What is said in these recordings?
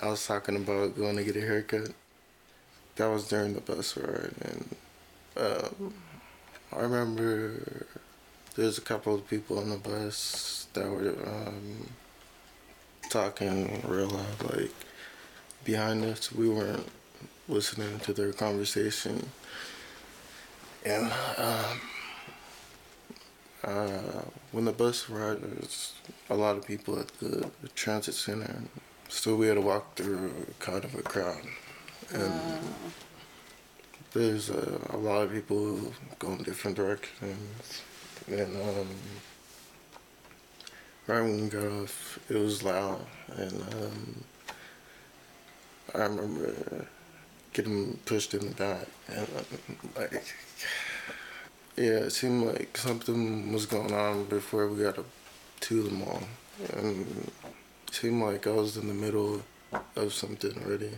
I was talking about going to get a haircut. That was during the bus ride, and um, I remember there's a couple of people on the bus that were um, talking real loud, like behind us. We weren't listening to their conversation, and um, uh, when the bus ride, there's a lot of people at the, the transit center, so we had to walk through kind of a crowd, and there's a, a lot of people going different directions, and um, right when we got off, it was loud, and um, I remember getting pushed in the back, and uh, like, yeah, it seemed like something was going on before we got up to the mall, and seemed like I was in the middle of something already.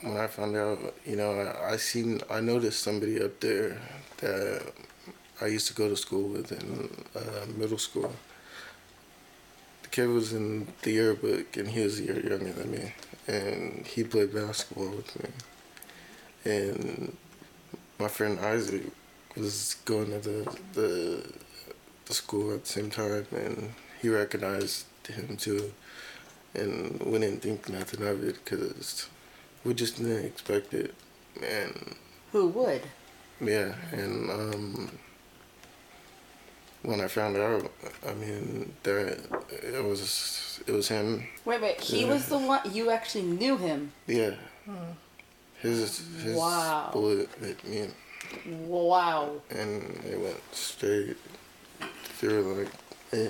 When I found out, you know, I, I seen, I noticed somebody up there that I used to go to school with in uh, middle school. The kid was in the yearbook, and he was a year younger than me, and he played basketball with me. And my friend Isaac was going to the the, the school at the same time, and he recognized him too. And we didn't think nothing of it because we just didn't expect it. And Who would? yeah, and um, when I found out, I mean that it was it was him. Wait, wait. He Yeah. was the one. You actually knew him. Yeah, his his Wow. bullet hit me, Wow. and it went straight through like yeah,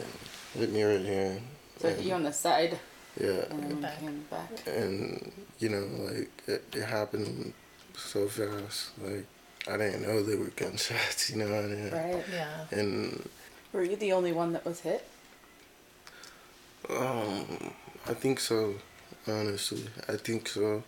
hit me right here. So and, you on the side yeah, and then came back. and you know like it, it happened so fast. Like I didn't know they were gunshots. You know, I didn't. Right. Yeah. And Were you the only one that was hit? Um, I think so. Honestly, I think so.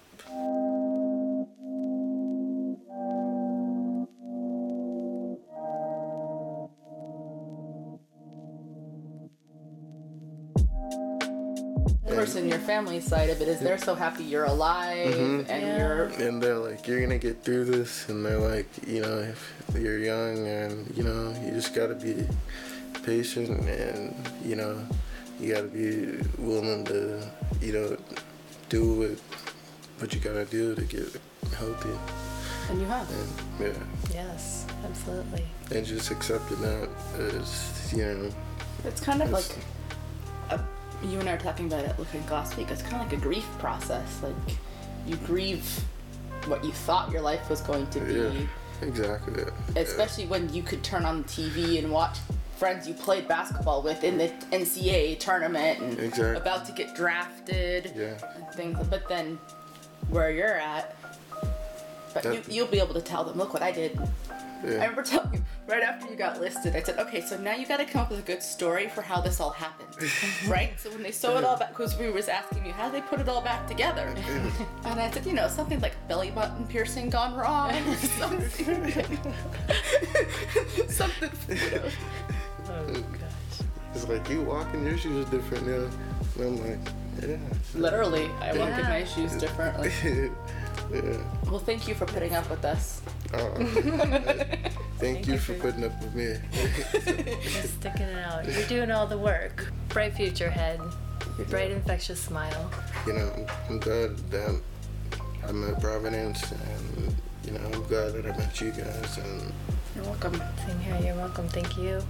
Person in your family side of it is they're so happy you're alive Mhm. and Yeah. you're And they're like, "You're gonna get through this," and they're like, "You know, if you're young, and you know, you just gotta be patient, and you know, you gotta be willing to, you know, do what what you gotta do to get healthy, and you have. and yeah, Yes, absolutely. and just accepting that as you know, It's kind of like It's- a, you and I were talking about it looking last week. It's kind of like a grief process. Like you grieve what you thought your life was going to be, yeah, exactly. Yeah. especially when you could turn on the TV and watch friends you played basketball with in the NCAA tournament and Exactly. about to get drafted Yeah. and things. But then where you're at, but you, That- you'll be able to tell them, look what I did. I remember telling you right after you got listed, I said, okay, so now you got to come up with a good story for how this all happened, right? So when they sew it all back, because we was asking you how they put it all back together, and I said, you know, something like belly button piercing gone wrong, something, something, you know. Oh gosh. It's like you walking your shoes different now. And I'm like, yeah. Literally, I walk in my shoes differently. Yeah. Well, thank you for putting up with us. Uh, thank, you for putting up with me. Just sticking it out. You're doing all the work. Bright future head. Bright infectious smile. you know, I'm, I'm glad that I met Providence, and you know, I'm glad that I met you guys, and You're welcome. Same here. You're welcome. Thank you.